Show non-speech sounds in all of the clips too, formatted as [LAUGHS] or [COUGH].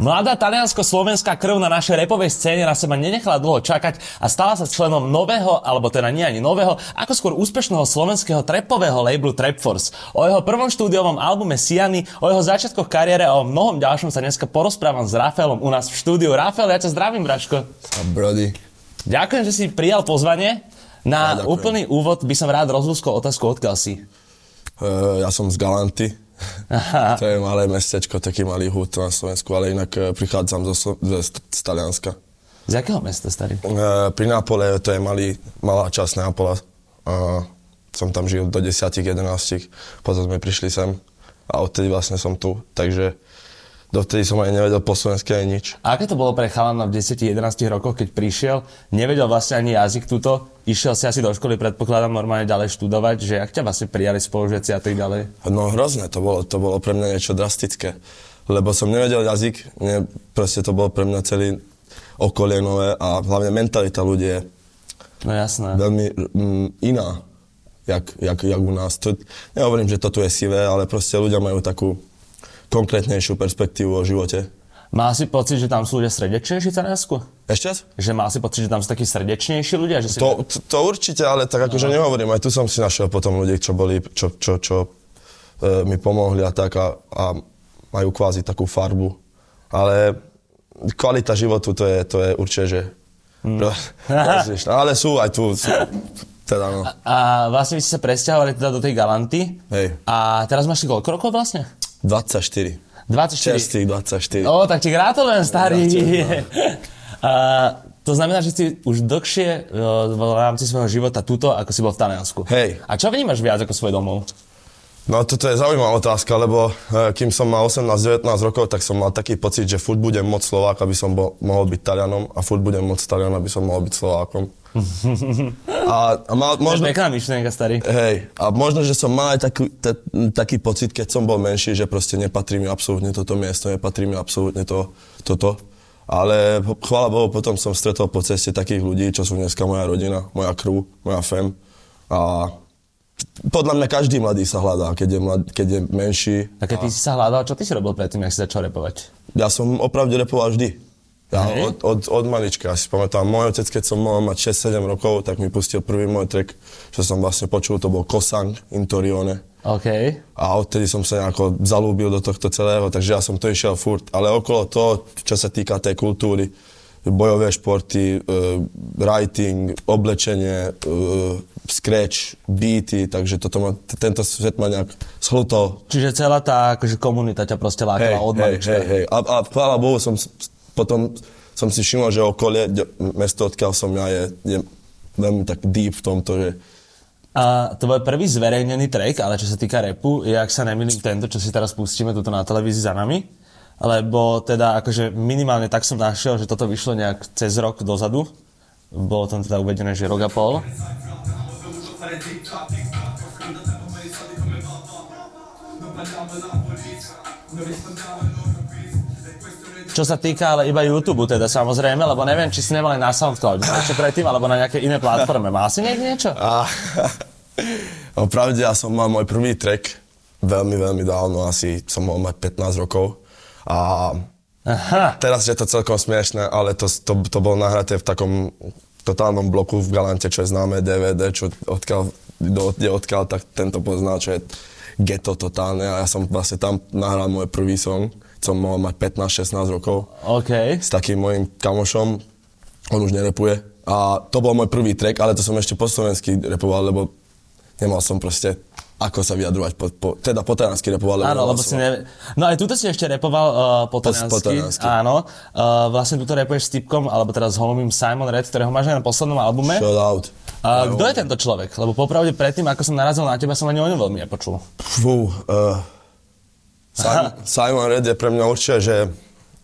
Mladá taliansko-slovenská krv na našej repovej scéne na seba nenechala dlho čakať a stala sa členom nového, alebo teda nie ani nového, ako skôr úspešného slovenského trepového labelu Trapforce. O jeho prvom štúdiovom albume Siany, o jeho začiatkoch kariére a o mnohom ďalšom sa dneska porozprávam s Rafaelom u nás v štúdiu. Rafael, ja ťa zdravím, Braško. A Brody. Ďakujem, že si prijal pozvanie. Na úplný úvod by som rád rozlúskol otázku, odkiaľ si. Uh, ja som z Galanty, to je malé mestečko, taký malý hud na Slovensku, ale inak e, prichádzam zo, z, z Talianska. Z jakého mesta, starý? E, pri Nápole, to je malý, malá časť Nápola. E, som tam žil do 10-11, potom sme prišli sem a odtedy vlastne som tu, takže Dovtedy som aj nevedel po slovensky aj nič. A aké to bolo pre chalana v 10-11 rokoch, keď prišiel, nevedel vlastne ani jazyk túto, išiel si asi do školy, predpokladám, normálne ďalej študovať, že ak ťa vlastne prijali spolužiaci a tak ďalej? No hrozné to bolo, to bolo pre mňa niečo drastické, lebo som nevedel jazyk, ne, proste to bolo pre mňa celý okolie nové a hlavne mentalita ľudí je no, jasné. veľmi mm, iná, jak, jak, jak u nás. To, nehovorím, že to tu je sivé, ale proste ľudia majú takú konkrétnejšiu perspektívu o živote. Má si pocit, že tam sú ľudia srdečnejší v Taliansku? Ešte raz? Že má si pocit, že tam sú takí srdečnejší ľudia? Že si... to, to, to určite, ale tak akože no. nehovorím, aj tu som si našiel potom ľudí, čo boli, čo, čo, čo e, mi pomohli a tak a, a majú kvázi takú farbu. Ale kvalita životu to je, to je určite, že... Mm. [LAUGHS] ale sú aj tu, sú, teda no. A, a vlastne vy ste sa presťahovali teda do tej Galanty. Hej. A teraz máš koľko rokov vlastne? 24. 24. Čerstvých 24. O, tak ti gratulujem, starý. [LAUGHS] a, to znamená, že si už dlhšie v rámci svojho života tuto, ako si bol v Taliansku. Hej. A čo vnímaš viac ako svoj domov? No toto je zaujímavá otázka, lebo e, kým som mal 18-19 rokov, tak som mal taký pocit, že furt budem moc Slovák, aby som bol, mohol byť Talianom a furt budem moc Talian, aby som mohol byť Slovákom. [LAUGHS] a, a mal, možno... To je pekná myšlienka, starý. Hej, a možno, že som mal aj taký, t- taký pocit, keď som bol menší, že proste nepatrí mi absolútne toto miesto, nepatrí mi absolútne to, toto. Ale chvála Bohu, potom som stretol po ceste takých ľudí, čo sú dneska moja rodina, moja krv, moja fem. A podľa mňa každý mladý sa hľadá, keď je, mlad, keď je menší. A keď a... ty si sa hľadal, čo ty si robil predtým, ak si začal repovať? Ja som opravdu repoval vždy. Ja od, od, od malička, ja si pamätám, môj otec, keď som mohol mať 6-7 rokov, tak mi pustil prvý môj track, čo som vlastne počul, to bol Kosang Intorione. OK. A odtedy som sa nejako zalúbil do tohto celého, takže ja som to išiel furt. Ale okolo toho, čo sa týka tej kultúry, bojové športy, uh, writing, oblečenie, uh, scratch, beaty, takže toto ma, tento svet ma nejak zhlutol. Čiže celá tá akože, komunita ťa proste lákala hey, od hej, hej, hej. A, a chvála Bohu som potom som si všimol, že okolie, mesto, odkiaľ som ja, je, je veľmi tak deep v tomto, že a tvoj prvý zverejnený track, ale čo sa týka repu, je, ak sa nemýlim, tento, čo si teraz pustíme tuto na televízii za nami lebo teda akože minimálne tak som našiel, že toto vyšlo nejak cez rok dozadu. Bolo tam teda uvedené, že rok a pol. Čo sa týka ale iba YouTube teda samozrejme, lebo neviem, či si nemali na SoundCloud ešte predtým, alebo na nejakej iné platforme. Má si niekde niečo? [LAUGHS] Opravde ja som mal môj prvý track veľmi, veľmi dávno, asi som mohol mať 15 rokov a Aha. teraz je to celkom smiešné, ale to, to, to bolo nahraté v takom totálnom bloku v Galante, čo je známe DVD, čo odkiaľ, do, odkiaľ, tak tento pozná, čo je ghetto totálne a ja som vlastne tam nahral môj prvý song, som mohol mať 15-16 rokov. Okay. S takým môjim kamošom, on už nerepuje. A to bol môj prvý track, ale to som ešte po slovensky repoval, lebo nemal som proste ako sa vyjadrovať, po, po, teda po taliansky repoval. Áno, lebo si ne... No aj tuto si ešte repoval uh, po taliansky. Áno. Uh, vlastne tuto repuješ s typkom, alebo teda s holomým Simon Red, ktorého máš aj na poslednom albume. Shout out. Uh, kto je tento človek? Lebo popravde predtým, ako som narazil na teba, som ani o ňom veľmi nepočul. Fú, uh, Simon, [LAUGHS] Simon Red je pre mňa určite, že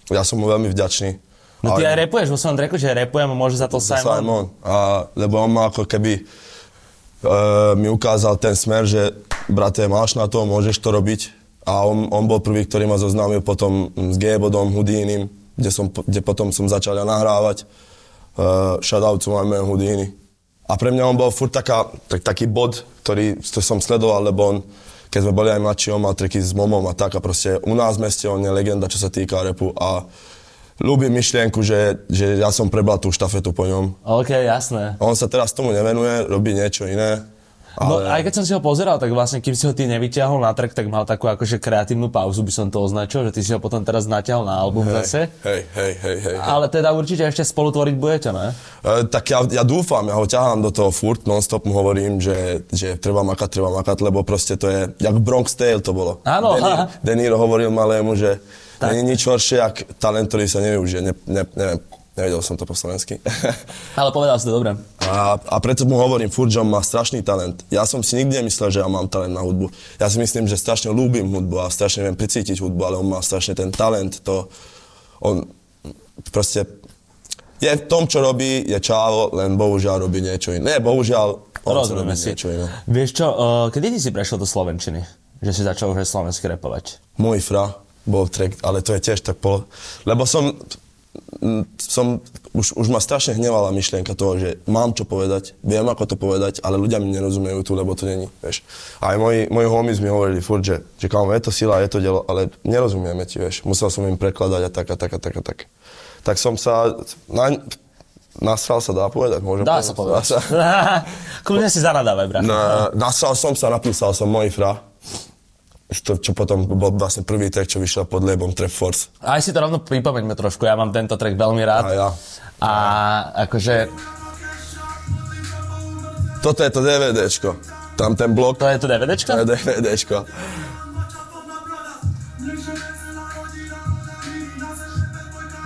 ja som mu veľmi vďačný. No ty aj repuješ vo svojom tracku, že repujem a môže za to Simon. Simon. A, lebo on má ako keby mi ukázal ten smer, že brate, máš na to, môžeš to robiť. A on, on bol prvý, ktorý ma zoznámil potom s G-bodom, Houdínim, kde, som, kde potom som začal ja nahrávať. Uh, shoutout to my man Houdini. A pre mňa on bol furt taká, tak, taký bod, ktorý to som sledoval, lebo on, keď sme boli aj mladší, on mal triky s momom a tak a proste u nás v meste on je legenda, čo sa týka repu a ľúbim myšlienku, že, že ja som prebral tú štafetu po ňom. OK, jasné. On sa teraz tomu nevenuje, robí niečo iné. No, ale... Aj keď som si ho pozeral, tak vlastne kým si ho ty nevyťahol na track, tak mal takú akože kreatívnu pauzu, by som to označil, že ty si ho potom teraz natiahol na album hej, zase. Hej, hej, hej, hej. Ale teda určite ešte spolutvoriť budete, ne? E, tak ja, ja dúfam, ja ho ťahám do toho furt, non-stop mu hovorím, že, že treba makať, treba makať, lebo proste to je, jak Bronx Tale to bolo. Áno. Deniro hovoril malému, že tak. Není nič horšie, ak talent, ktorý sa nevyužije. Ne, ne, neviem, nevedel som to po slovensky. [LAUGHS] Ale povedal si to dobre. A, a preto mu hovorím, furt, že on má strašný talent. Ja som si nikdy nemyslel, že ja mám talent na hudbu. Ja si myslím, že strašne ľúbim hudbu a strašne viem pricítiť hudbu, ale on má strašne ten talent. To, on proste je v tom, čo robí, je čávo, len bohužiaľ robí niečo iné. Nie, bohužiaľ, on robí si. niečo iné. Vieš čo, uh, kedy si prešiel do Slovenčiny? Že si začal už slovensky repovať? Môj fra bol track, ale to je tiež tak polo... Lebo som, som už, už ma strašne hnevala myšlienka toho, že mám čo povedať, viem ako to povedať, ale ľudia mi nerozumejú tu, lebo to není, vieš. A aj moji, moji homies mi hovorili furt, že, že kámo, je to sila, je to dielo, ale nerozumieme ti, vieš. Musel som im prekladať a tak a tak a tak a tak. Tak som sa, na, nasral sa dá povedať, môžem dá povedať. Sa povedať. [LAUGHS] Kľudne si zanadávaj, brat. Na, nasral som sa, napísal som môj fra, to, čo potom bol vlastne prvý track, čo vyšiel pod labelom Trap Force. Aj si to rovno pripomeňme trošku, ja mám tento track veľmi rád. A ja. A akože... Toto je to DVDčko. Tam ten blok. To je to DVDčko? To je DVDčko.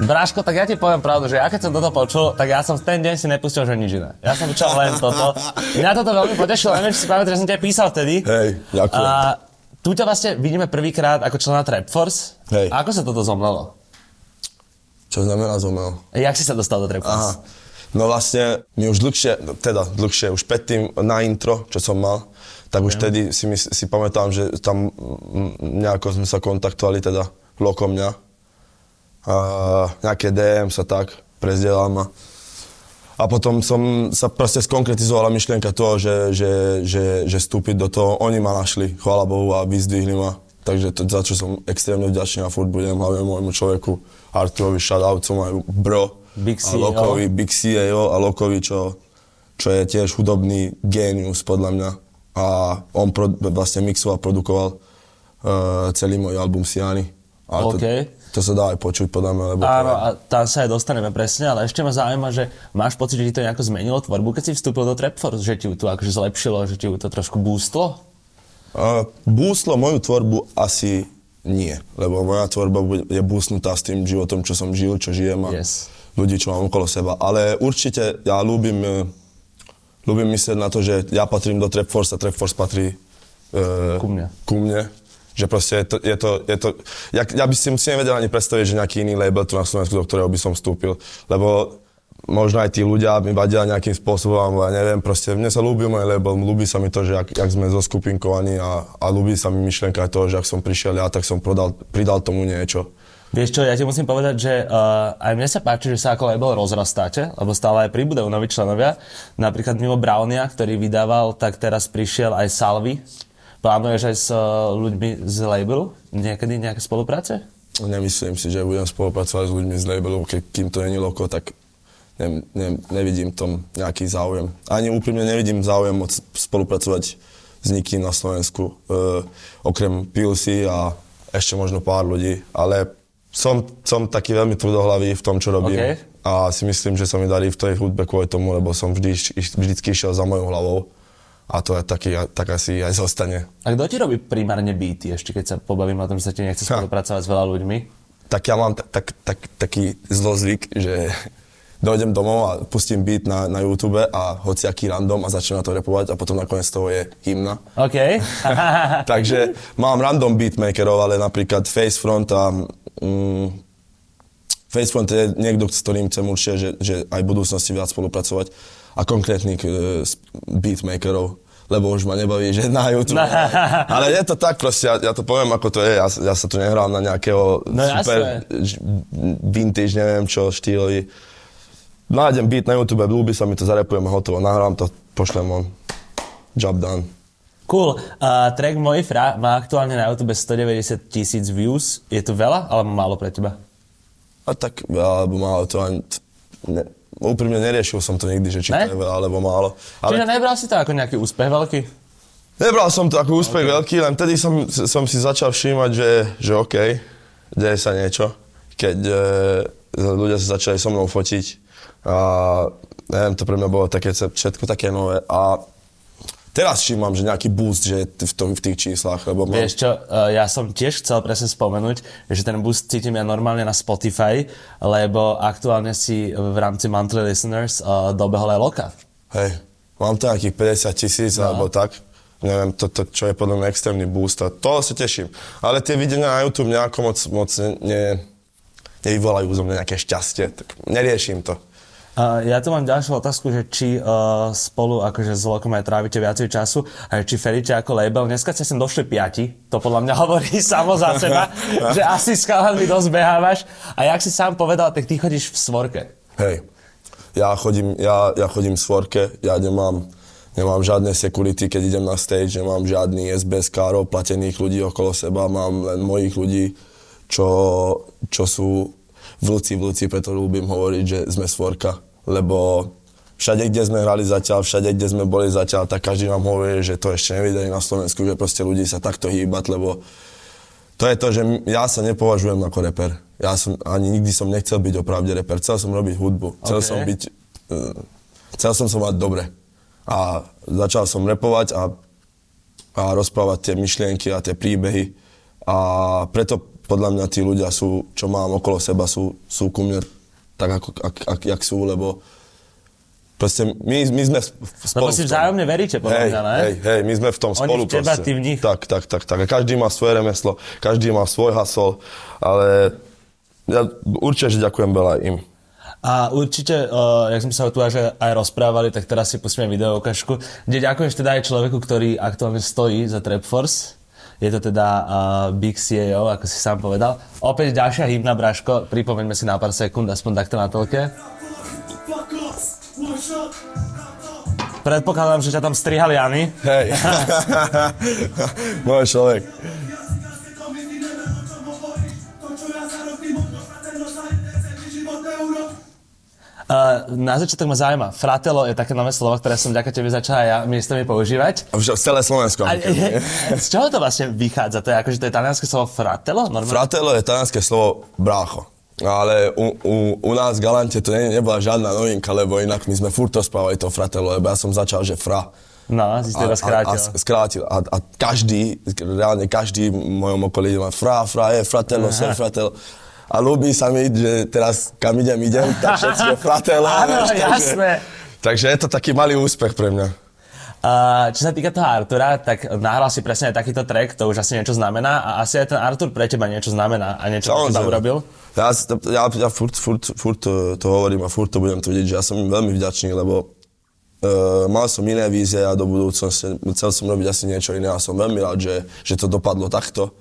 Bráško, tak ja ti poviem pravdu, že ja keď som toto počul, tak ja som v ten deň si nepustil, že nič iné. Ja som počul len toto. Mňa toto veľmi potešilo, neviem, či si pamätáš, že som ťa písal vtedy. Hej, ďakujem. A tu ťa vlastne vidíme prvýkrát ako člena Trap Force. Hej. A ako sa toto zomlelo? Čo znamená zomlelo? Jak si sa dostal do Trap Force? Aha. No vlastne, my už dlhšie, teda dlhšie, už predtým na intro, čo som mal, tak už vtedy si, si pamätám, že tam nejako sme sa kontaktovali, teda Loko mňa. A nejaké DM sa tak, prezdielal ma. A potom som sa proste skonkretizovala myšlienka toho, že, že, že, že vstúpiť do toho, oni ma našli, chvála Bohu, a vyzdvihli ma. Takže to, za čo som extrémne vďačný a furt budem hlavne môjmu človeku Arturovi, shoutout, som aj bro. Big C, a Lokovi, jo. Big C, jo, a Lokovi, čo, čo je tiež hudobný génius podľa mňa. A on pro, vlastne mixoval, produkoval uh, celý môj album Siany. A okay. to, to sa dá aj počuť podľa mňa. Lebo Áno, a tam sa aj dostaneme presne, ale ešte ma zaujíma, že máš pocit, že ti to nejako zmenilo tvorbu, keď si vstúpil do Trapforce, že ti to akože zlepšilo, že ti to trošku boostlo? Uh, boostlo moju tvorbu asi nie, lebo moja tvorba je boostnutá s tým životom, čo som žil, čo žijem a yes. ľudí, čo mám okolo seba. Ale určite ja ľúbim, uh, ľúbim myslieť na to, že ja patrím do Trapforce a Trapforce patrí uh, ku mne. Ku mne že proste je to, je to, je to ja, ja by si, si nevedel ani predstaviť, že nejaký iný label tu na Slovensku, do ktorého by som vstúpil, lebo možno aj tí ľudia mi vadia nejakým spôsobom, ja neviem, proste mne sa ľúbi môj label, ľúbi sa mi to, že ak, ak sme zoskupinkovaní a, a ľúbi sa mi myšlienka toho, že ak som prišiel ja, tak som prodal, pridal tomu niečo. Vieš čo, ja ti musím povedať, že uh, aj mne sa páči, že sa ako label rozrastáte, lebo stále aj pribúdajú noví členovia. Napríklad mimo Brownia, ktorý vydával, tak teraz prišiel aj Salvi, Plánuješ aj s uh, ľuďmi z labelu niekedy nejaké spolupráce? Nemyslím si, že budem spolupracovať s ľuďmi z labelu, keď kým to není loko, tak ne, ne, nevidím tom nejaký záujem. Ani úprimne nevidím záujem moc spolupracovať s nikým na Slovensku, uh, okrem PLC a ešte možno pár ľudí, ale som, som taký veľmi tvrdohlavý v tom, čo robím. Okay. A si myslím, že sa mi darí v tej hudbe kvôli tomu, lebo som vždy, vždycky išiel za mojou hlavou a to je taký, tak asi aj zostane. A kto ti robí primárne beaty, ešte keď sa pobavím o tom, že sa ti nechce spolupracovať s veľa ľuďmi? Tak ja mám tak, tak, tak, taký zlozvyk, že dojdem domov a pustím beat na, na YouTube a hociaký random a začnem na to repovať a potom nakoniec toho je hymna. OK. [LAUGHS] [LAUGHS] Takže mám random beatmakerov, ale napríklad Facefront a mm, Facefront je niekto, s ktorým chcem určite, že, že aj v budúcnosti viac spolupracovať a konkrétnych uh, beatmakerov lebo už ma nebaví, že na YouTube. [LAUGHS] Ale je to tak proste, ja, ja to poviem ako to je, ja, ja sa tu nehrám na nejakého no, super jasné. vintage, neviem čo, štýlový. Nájdem beat na YouTube, ľúbi sa mi to, zarepujem a hotovo, nahrám to, pošlem on. Job done. Cool. Uh, track Môj fra má aktuálne na YouTube 190 tisíc views. Je to veľa, alebo málo pre teba? A tak alebo málo, to ani... Ne, úprimne neriešil som to nikdy, že či ne? to je veľa alebo málo. Ale... Čiže nebral si to ako nejaký úspech veľký? Nebral som to ako úspech okay. veľký, len vtedy som, som si začal všímať, že, že OK, deje sa niečo. Keď e, ľudia sa začali so mnou fotiť a neviem, to pre mňa bolo také, všetko také nové. A teraz všímam, že nejaký boost že v, tom, v tých číslach. Lebo mám... Vieš čo, e, ja som tiež chcel presne spomenúť, že ten boost cítim ja normálne na Spotify, lebo aktuálne si v rámci monthly listeners uh, dobehol aj Loka. Hej, mám to nejakých 50 tisíc no. alebo tak. Neviem, to, to, čo je podľa mňa extrémny boost a toho sa teším. Ale tie videa na YouTube nejako moc, moc ne, nevyvolajú zo mňa nejaké šťastie, tak neriešim to. Uh, ja tu mám ďalšiu otázku, že či uh, spolu akože s Lokom aj trávite viacej času a či feríte ako label. Dneska ste sem došli piati, to podľa mňa [LAUGHS] hovorí samo za seba, [LAUGHS] že asi s chalami dosť behávaš. A jak si sám povedal, tak ty chodíš v svorke. Hej, ja chodím, ja, ja chodím v svorke, ja nemám, nemám žiadne security, keď idem na stage, nemám žiadny SBS károv, platených ľudí okolo seba, mám len mojich ľudí, čo, čo sú vlci, vlci, preto ľúbim hovoriť, že sme svorka, lebo všade, kde sme hrali zatiaľ, všade, kde sme boli zatiaľ, tak každý nám hovorí, že to ešte nevideli na Slovensku, že proste ľudí sa takto hýbať, lebo to je to, že ja sa nepovažujem ako reper. Ja som, ani nikdy som nechcel byť opravde reper, chcel som robiť hudbu, chcel okay. som byť, uh, chcel som sa mať dobre. A začal som repovať a, a rozprávať tie myšlienky a tie príbehy a preto podľa mňa tí ľudia sú, čo mám okolo seba, sú, sú ku mne tak, ako, ak, ak, jak sú, lebo proste my, my sme spolu Lebo si vzájomne veríte, podľa hej, mňa, ne? Hej, hej, my sme v tom Oni spolu v teba, ty v nich. Tak, tak, tak, tak. A každý má svoje remeslo, každý má svoj hasol, ale ja určite, že ďakujem veľa im. A určite, uh, jak sme sa tu aj, aj rozprávali, tak teraz si pustíme video ukážku, kde ďakuješ teda aj človeku, ktorý aktuálne stojí za Trap Force. Je to teda uh, Big CEO, ako si sám povedal. Opäť ďalšia hymna, Braško. Pripomeňme si na pár sekúnd, aspoň takto na telke. Predpokladám, že ťa tam strihali Jany. Hej. [LAUGHS] Môj človek. Uh, na začiatok ma zaujíma, fratelo je také nové slovo, ktoré som ďaká tebe začal aj ja miestami používať. Už celé Slovensko. A, je, [LAUGHS] z čoho to vlastne vychádza? To je akože to je talianské slovo fratelo? Normálne? Fratelo je talianské slovo brácho. Ale u, u, u nás v Galante to ne, nebola žiadna novinka, lebo inak my sme furt to spávali to fratelo, lebo ja som začal, že fra. No, si to skrátil. A, a, skrátil. A, a každý, reálne každý v mojom okolí má fra, fra, je fratelo, ser fratelo a ľúbi sa mi, že teraz kam idem, idem, [LAUGHS] tak všetko fratele. Áno, jasné. Takže je to taký malý úspech pre mňa. Uh, čo sa týka toho Artura, tak nahral si presne aj takýto track, to už asi niečo znamená a asi aj ten Artur pre teba niečo znamená a niečo, čo si urobil? Ja, ja, ja furt, furt, furt to, to hovorím a furt to budem tvrdiť, že ja som im veľmi vďačný, lebo uh, mal som iné vízie a do budúcnosti chcel som robiť asi niečo iné a som veľmi rád, že, že to dopadlo takto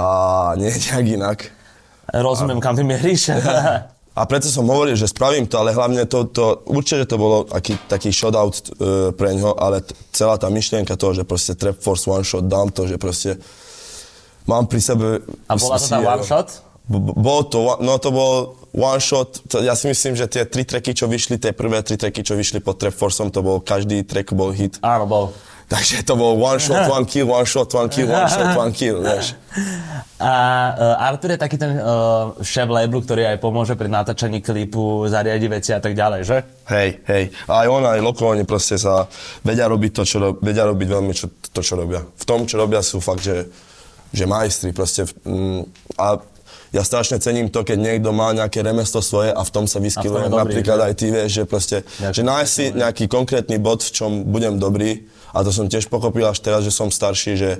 a nie [LAUGHS] nejak inak. Rozumiem, kam ty mieríš. [LAUGHS] A preto som hovoril, že spravím to, ale hlavne to, to určite to bolo aký, taký shoutout uh, pre ňo, ale t- celá tá myšlienka toho, že proste Trap Force One Shot, dám to, že proste mám pri sebe... A bola to tá One Shot? B- bol to, no to bol One Shot, to, ja si myslím, že tie tri tracky, čo vyšli, tie prvé tri tracky, čo vyšli pod Trap Forceom, to bol, každý track bol hit. Áno, bol. Takže to bol one shot, one kill, one shot, one kill, one shot, one kill, vieš. A uh, Artur je taký ten uh, šéf labelu, ktorý aj pomôže pri natáčaní klipu, zariadi veci a tak ďalej, že? Hej, hej. Aj on, aj Loko, oni proste sa vedia robiť to, čo, vedia robiť veľmi čo, to, čo robia. V tom, čo robia, sú fakt, že, že majstri proste. Mm, a ja strašne cením to, keď niekto má nejaké remeslo svoje a v tom sa vyskyvuje. Napríklad že? aj ty vieš, že proste, Ďakujem. že nájsť si nejaký konkrétny bod, v čom budem dobrý a to som tiež pochopil až teraz, že som starší, že,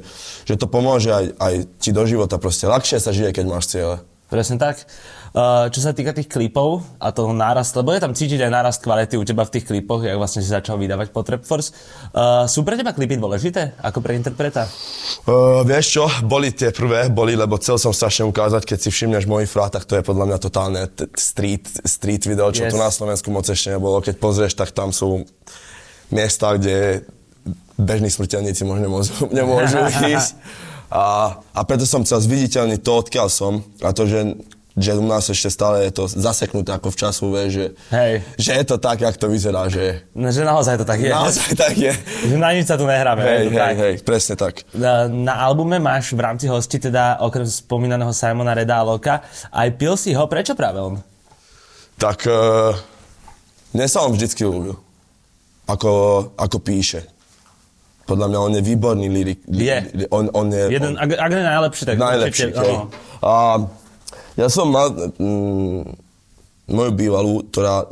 že to pomôže aj, aj ti do života proste. Ľahšie sa žije, keď máš cieľe. Presne tak. Uh, čo sa týka tých klipov a toho nárast, lebo je tam cítiť aj nárast kvality u teba v tých klipoch, jak vlastne si začal vydávať po Trap Force. Uh, sú pre teba klipy dôležité ako pre interpreta? Uh, vieš čo, boli tie prvé, boli, lebo chcel som strašne ukázať, keď si všimneš môj frá, tak to je podľa mňa totálne t- street, street video, čo yes. tu na Slovensku moc ešte nebolo. Keď pozrieš, tak tam sú miesta, kde bežní smrteľníci možno [LAUGHS] nemôžu, nemôžu [LAUGHS] ísť. A, a preto som chcel zviditeľniť to, odkiaľ som. A to, že že u nás ešte stále je to zaseknuté ako v času, vie, že, Hej. že je to tak, jak to vyzerá, že... No, že naozaj to tak je. Naozaj tak je. Že na nič sa tu nehráme. Hej, hej, tak. hej, presne tak. Na, na albume máš v rámci hosti teda okrem spomínaného Simona Reda a Loka aj pil si ho, prečo práve on? Tak uh, mne sa on vždycky ľúbil. Ako, ako píše. Podľa mňa on je výborný lirik. Je. On, on je Jeden, on, ak, ak nie najlepší, tak najlepší. určite. A ja som mal mm, moju bývalú, ktorá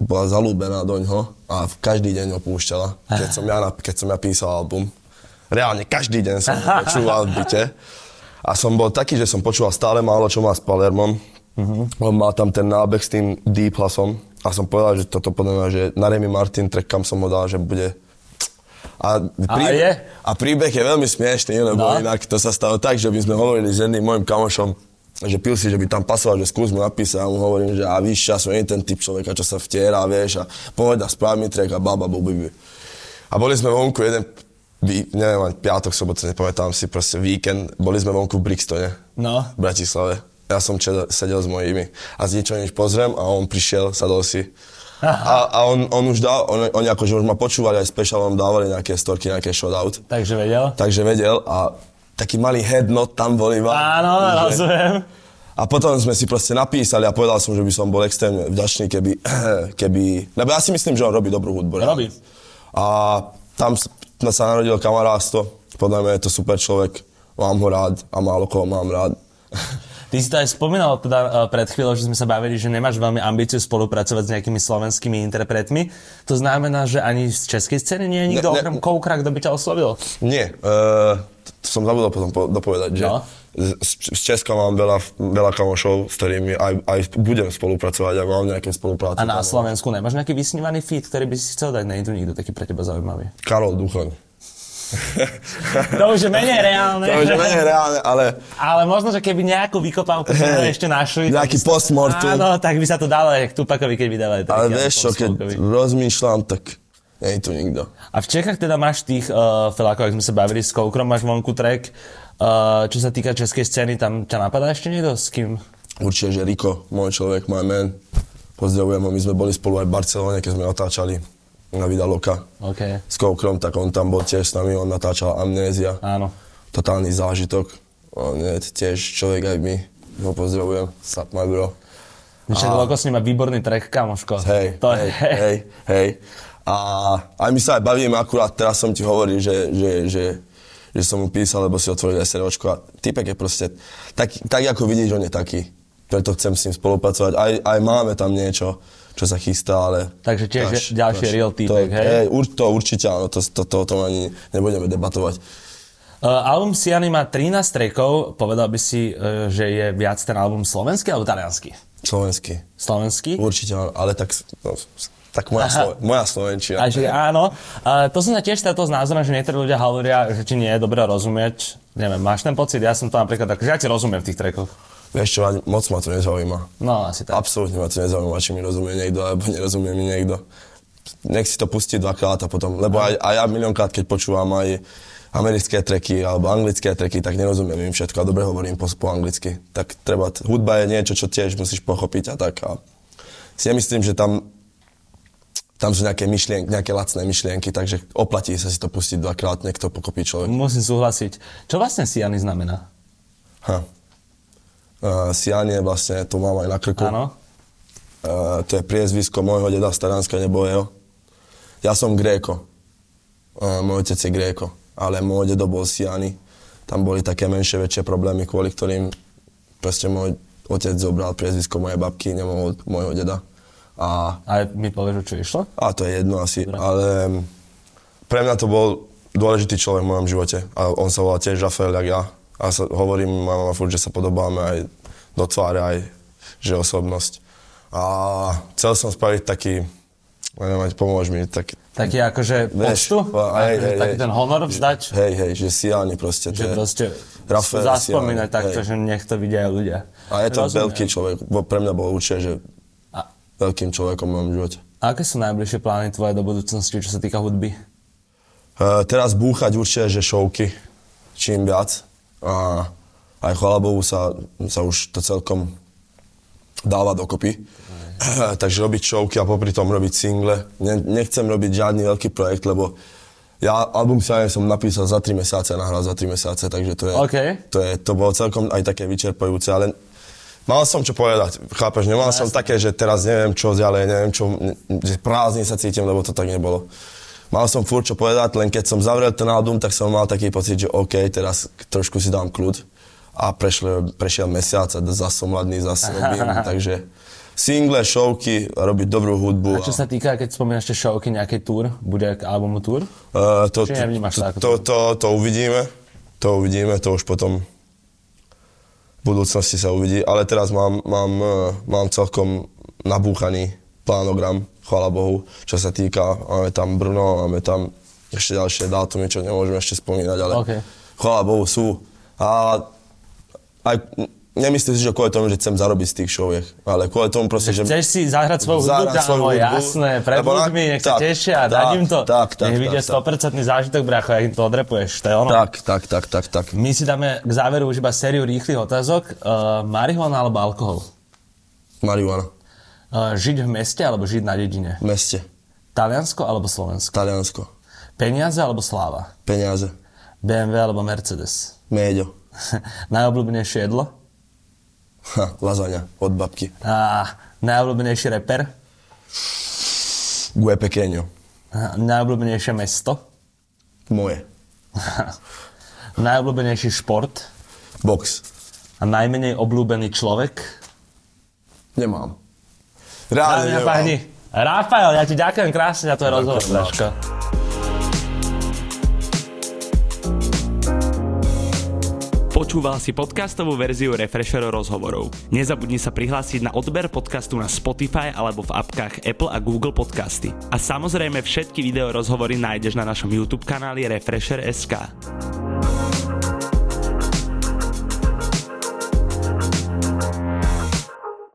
bola zalúbená do ňoho a každý deň ho púšťala, keď som ja, keď som ja písal album. Reálne každý deň som ho [LAUGHS] počúval v byte. A som bol taký, že som počúval stále málo, čo má s Palermom. Uh-huh. On mal tam ten nábeh s tým deep hlasom. A som povedal, že toto podľa mňa, že na Remy Martin track, kam som ho dal, že bude a, príbeh, je? a príbeh je veľmi smiešný, lebo No. inak to sa stalo tak, že by sme hovorili s jedným môjim kamošom, že pil si, že by tam pasoval, že skús mu napísať a mu hovorím, že a víš, ja som nie ten typ človeka, čo sa vtiera, vieš, a povedať a správ mi track a baba, bubi. A boli sme vonku jeden, neviem, ani piatok, sobot, nepamätám si, proste víkend, boli sme vonku v Brixtone, No. v Bratislave. Ja som čedel, sedel s mojimi a z ničoho nič pozriem a on prišiel, sadol si. A, a on, on už dal, on, oni akože už ma počúvali aj speciálom, dávali nejaké storky, nejaké shoutout. Takže vedel? Takže vedel a taký malý head not tam bol iba. Áno, že- rozumiem. A potom sme si proste napísali a povedal som, že by som bol extrémne vďačný, keby, [CLEARS THROAT] keby... Lebo ja si myslím, že on robí dobrú hudbu. Robí. A tam sa narodil kamarátstvo. Podľa mňa je to super človek. Mám ho rád a málo koho mám rád. [LAUGHS] Ty si to aj spomínal teda uh, pred chvíľou, že sme sa bavili, že nemáš veľmi ambíciu spolupracovať s nejakými slovenskými interpretmi. To znamená, že ani z českej scény nie je nikto Ne- ne- okrem Koukra, kto by ťa oslovil? Nie, uh, to som zabudol potom po, dopovedať, že No. z, z Česka mám veľa, veľa kamošov, s ktorými aj, aj budem spolupracovať a mám nejaké spolupráce. A na. Slovensku nemáš nejaký vysnívaný feed, ktorý by si chcel dať? Tu nikto taký pre teba zaujímavý. Karol Duchoň. To už je menej reálne. To už je menej reálne, ale Ale možno, že keby nejakú vykopávku Hej, ešte našli. nejaký by postmortem. Áno, tak by sa to dalo, jak Tupakovi, keď vydávali. ale vieš čo, keď rozmýšľam, tak nie je tu nikto. A v Čechách teda máš tých uh, felákov, ak sme sa bavili s Koukrom, máš vonku track. Uh, čo sa týka českej scény, tam ťa napadá ešte niekto? S kým? Určite, že Riko, môj človek, my man. Pozdravujem ho, my sme boli spolu aj v Barcelone, keď sme natáčali na Vida Loka OK. s Koukrom, tak on tam bol tiež s nami, on natáčal Amnézia. Áno. Totálny zážitok. On je tiež človek aj my. Ho pozdravujem. Sup, my bro. Však Loko s ním má výborný track, kamoško. Hej, to hej, je... hej, hej. A aj my sa aj bavíme, akurát teraz som ti hovoril, že, že, že, že som mu písal, lebo si otvoril SROčko a typek je proste, tak, tak ako vidíš, on je taký. Preto chcem s ním spolupracovať. Aj, aj máme tam niečo, čo sa chystá, ale... Takže tiež je ďalší real to, týpek, hej? hej? ur, to určite áno, to, to, to, o tom ani nebudeme debatovať. Uh, album Siany má 13 trackov. Povedal by si, uh, že je viac ten album slovenský alebo taliansky? Slovenský. Slovenský? Určite áno, ale tak, no, tak moja, Slo, moja Slovenčina. A že áno. Uh, to som sa tiež stretol s názorom, že niektorí ľudia hovoria, že ti nie je dobre rozumieť. Neviem, máš ten pocit? Ja som to napríklad tak, že ja ti rozumiem v tých trackoch. Vieš čo, moc ma to nezaujíma. No, asi tak. Absolútne ma to nezaujíma, či mi rozumie niekto, alebo nerozumie mi niekto. Nech si to pustí dvakrát a potom, lebo aj, aj ja miliónkrát, keď počúvam aj americké treky alebo anglické treky, tak nerozumiem im všetko a dobre hovorím po, po anglicky. Tak treba, hudba je niečo, čo tiež musíš pochopiť a tak. A si nemyslím, že tam, tam sú nejaké myšlienky, nejaké lacné myšlienky, takže oplatí sa si to pustiť dvakrát, nech to pokopí človek. Musím súhlasiť. Čo vlastne Siany znamená? Ha. Uh, Sianie vlastne, to mám aj na krku. Áno. Uh, to je priezvisko môjho deda Staránska Nebojeho. Ja som Gréko. Uh, môj otec je Gréko, ale môj dedo bol Siani. Tam boli také menšie, väčšie problémy, kvôli ktorým proste môj otec zobral priezvisko mojej babky, nemohol môjho deda. A, A mi povieš, čo išlo? a to je jedno asi, ale mm, pre mňa to bol dôležitý človek v mojom živote. A on sa volá tiež Rafael, jak ja. A sa, hovorím, mama furt, že sa podobáme aj do tváre aj, že osobnosť. A chcel som spraviť taký, neviem, ať pomôž mi, taký... Taký akože Vieš, poctu? hej, hej, taký hej. ten honor vzdať? Hej, hej, že siálne proste. Že proste Rafael zaspomínať Siani, takto, hej. že nech to vidia aj ľudia. A je to Rozumiem. veľký človek, bo pre mňa bol určite, že A, veľkým človekom v mojom živote. aké sú najbližšie plány tvoje do budúcnosti, čo sa týka hudby? Uh, teraz búchať určite, že šovky, čím viac. A aj chvála Bohu sa, sa už to celkom dáva dokopy. [CLEARS THROAT] Takže robiť šovky a popri tom robiť single. Ne, nechcem robiť žiadny veľký projekt, lebo ja album si aj som napísal za 3 mesiace, nahral za 3 mesiace, takže to je, OK. to, je, to bolo celkom aj také vyčerpajúce, ale mal som čo povedať, chápeš, nemal No, som jasné. také, že teraz neviem čo ďalej, neviem čo, že prázdny sa cítim, lebo to tak nebolo. Mal som furt čo povedať, len keď som zavrel ten album, tak som mal taký pocit, že OK, teraz trošku si dám kľud. A prešiel, prešiel mesiac a zase som mladný, zase robím, [LAUGHS] takže single, showky, robiť dobrú hudbu. A čo sa týka, keď spomínaš tie showky, nejakej tour, bude k albumu tour? Uh, to, Či nevnímaš to to, to, to, to uvidíme, to uvidíme, to už potom v budúcnosti sa uvidí, ale teraz mám, mám, eh, mám celkom nabúchaný plánogram, chvála Bohu, čo sa týka, máme tam Brno, máme tam ešte ďalšie dátumy, čo nemôžem ešte spomínať, ale OK. chvála Bohu sú. A aj nemyslím si, že kvôli tomu, že chcem zarobiť z tých showiek, ale kvôli tomu proste, že... Chceš si zahrať svoju hudbu, kámo, jasné, na- ľuďmi, nech sa tak, tešia a tak, dať im to. tak, tak, nech vidia tak. 100% zážitok, bracho, ak im to odrepuješ, to je ono. Tak, tak, tak, tak, tak. My si dáme k záveru už iba sériu rýchlych otázok. Uh, marihuana alebo alkohol? Marihuana. Uh, žiť v meste alebo žiť na dedine? V meste. Taliansko alebo Slovensko? Taliansko. Peniaze alebo sláva? Peniaze. BMW alebo Mercedes? [LAUGHS] Méďo. Najobľúbenejšie jedlo? Ha, lazaňa od babky. A najobľúbenejší reper? Gue pequeño. Najobľúbenejšie mesto? Moje. [LAUGHS] najobľúbenejší šport? Box. A najmenej obľúbený človek? Nemám. Dámy Reálne a páni, Rafael, ja ti ďakujem krásne za tvoj rozhovor, Braško. Počúval si podcastovú verziu Refresher rozhovorov. Nezabudni sa prihlásiť na odber podcastu na Spotify alebo v apkách Apple a Google Podcasty. A samozrejme všetky video rozhovory nájdeš na našom YouTube kanáli Refresher.sk.